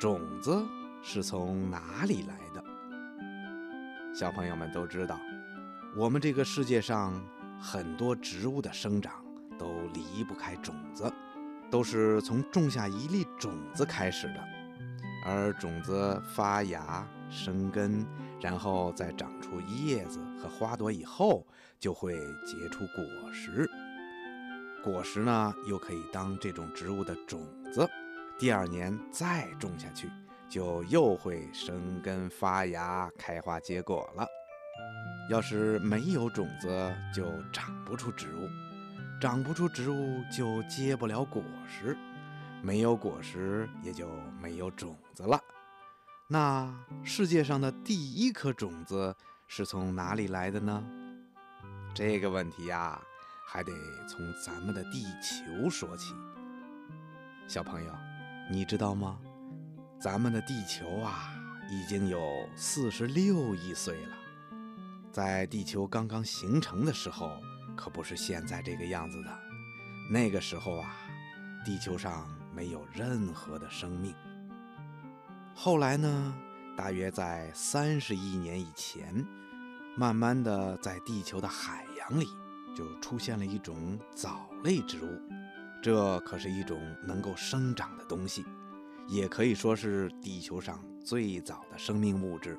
种子是从哪里来的？小朋友们都知道，我们这个世界上很多植物的生长都离不开种子，都是从种下一粒种子开始的，而种子发芽、生根，然后再长出叶子和花朵以后，就会结出果实。果实呢，又可以当这种植物的种子，第二年再种下去，就又会生根发芽、开花结果了。要是没有种子，就长不出植物；长不出植物，就结不了果实；没有果实，也就没有种子了。那世界上的第一颗种子是从哪里来的呢？这个问题呀。还得从咱们的地球说起，小朋友，你知道吗？咱们的地球啊，已经有四十六亿岁了。在地球刚刚形成的时候，可不是现在这个样子的。那个时候啊，地球上没有任何的生命。后来呢，大约在三十亿年以前，慢慢的在地球的海洋里。就出现了一种藻类植物，这可是一种能够生长的东西，也可以说是地球上最早的生命物质。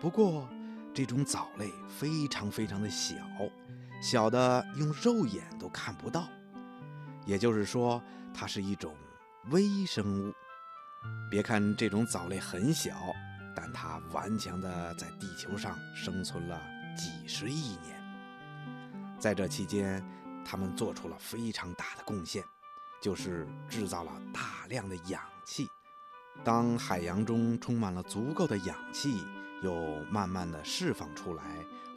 不过，这种藻类非常非常的小，小的用肉眼都看不到。也就是说，它是一种微生物。别看这种藻类很小，但它顽强地在地球上生存了几十亿年。在这期间，他们做出了非常大的贡献，就是制造了大量的氧气。当海洋中充满了足够的氧气，又慢慢的释放出来，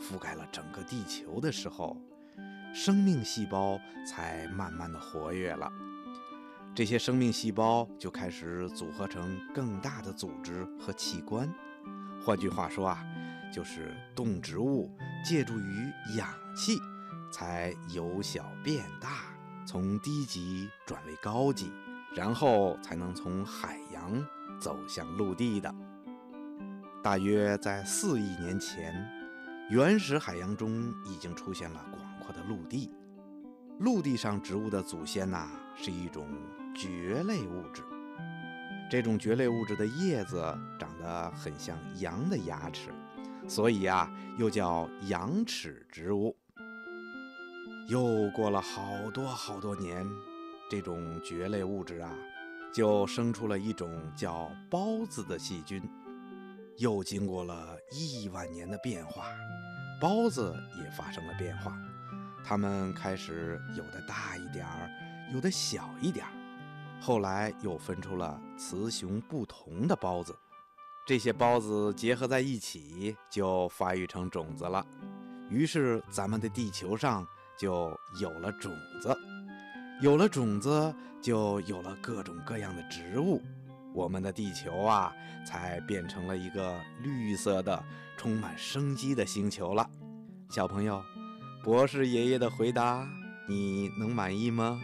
覆盖了整个地球的时候，生命细胞才慢慢的活跃了。这些生命细胞就开始组合成更大的组织和器官。换句话说啊，就是动植物借助于氧气。才由小变大，从低级转为高级，然后才能从海洋走向陆地的。大约在四亿年前，原始海洋中已经出现了广阔的陆地。陆地上植物的祖先呐，是一种蕨类物质。这种蕨类物质的叶子长得很像羊的牙齿，所以啊，又叫羊齿植物。又过了好多好多年，这种蕨类物质啊，就生出了一种叫孢子的细菌。又经过了亿万年的变化，孢子也发生了变化。它们开始有的大一点儿，有的小一点儿。后来又分出了雌雄不同的孢子，这些孢子结合在一起，就发育成种子了。于是，咱们的地球上。就有了种子，有了种子，就有了各种各样的植物，我们的地球啊，才变成了一个绿色的、充满生机的星球了。小朋友，博士爷爷的回答，你能满意吗？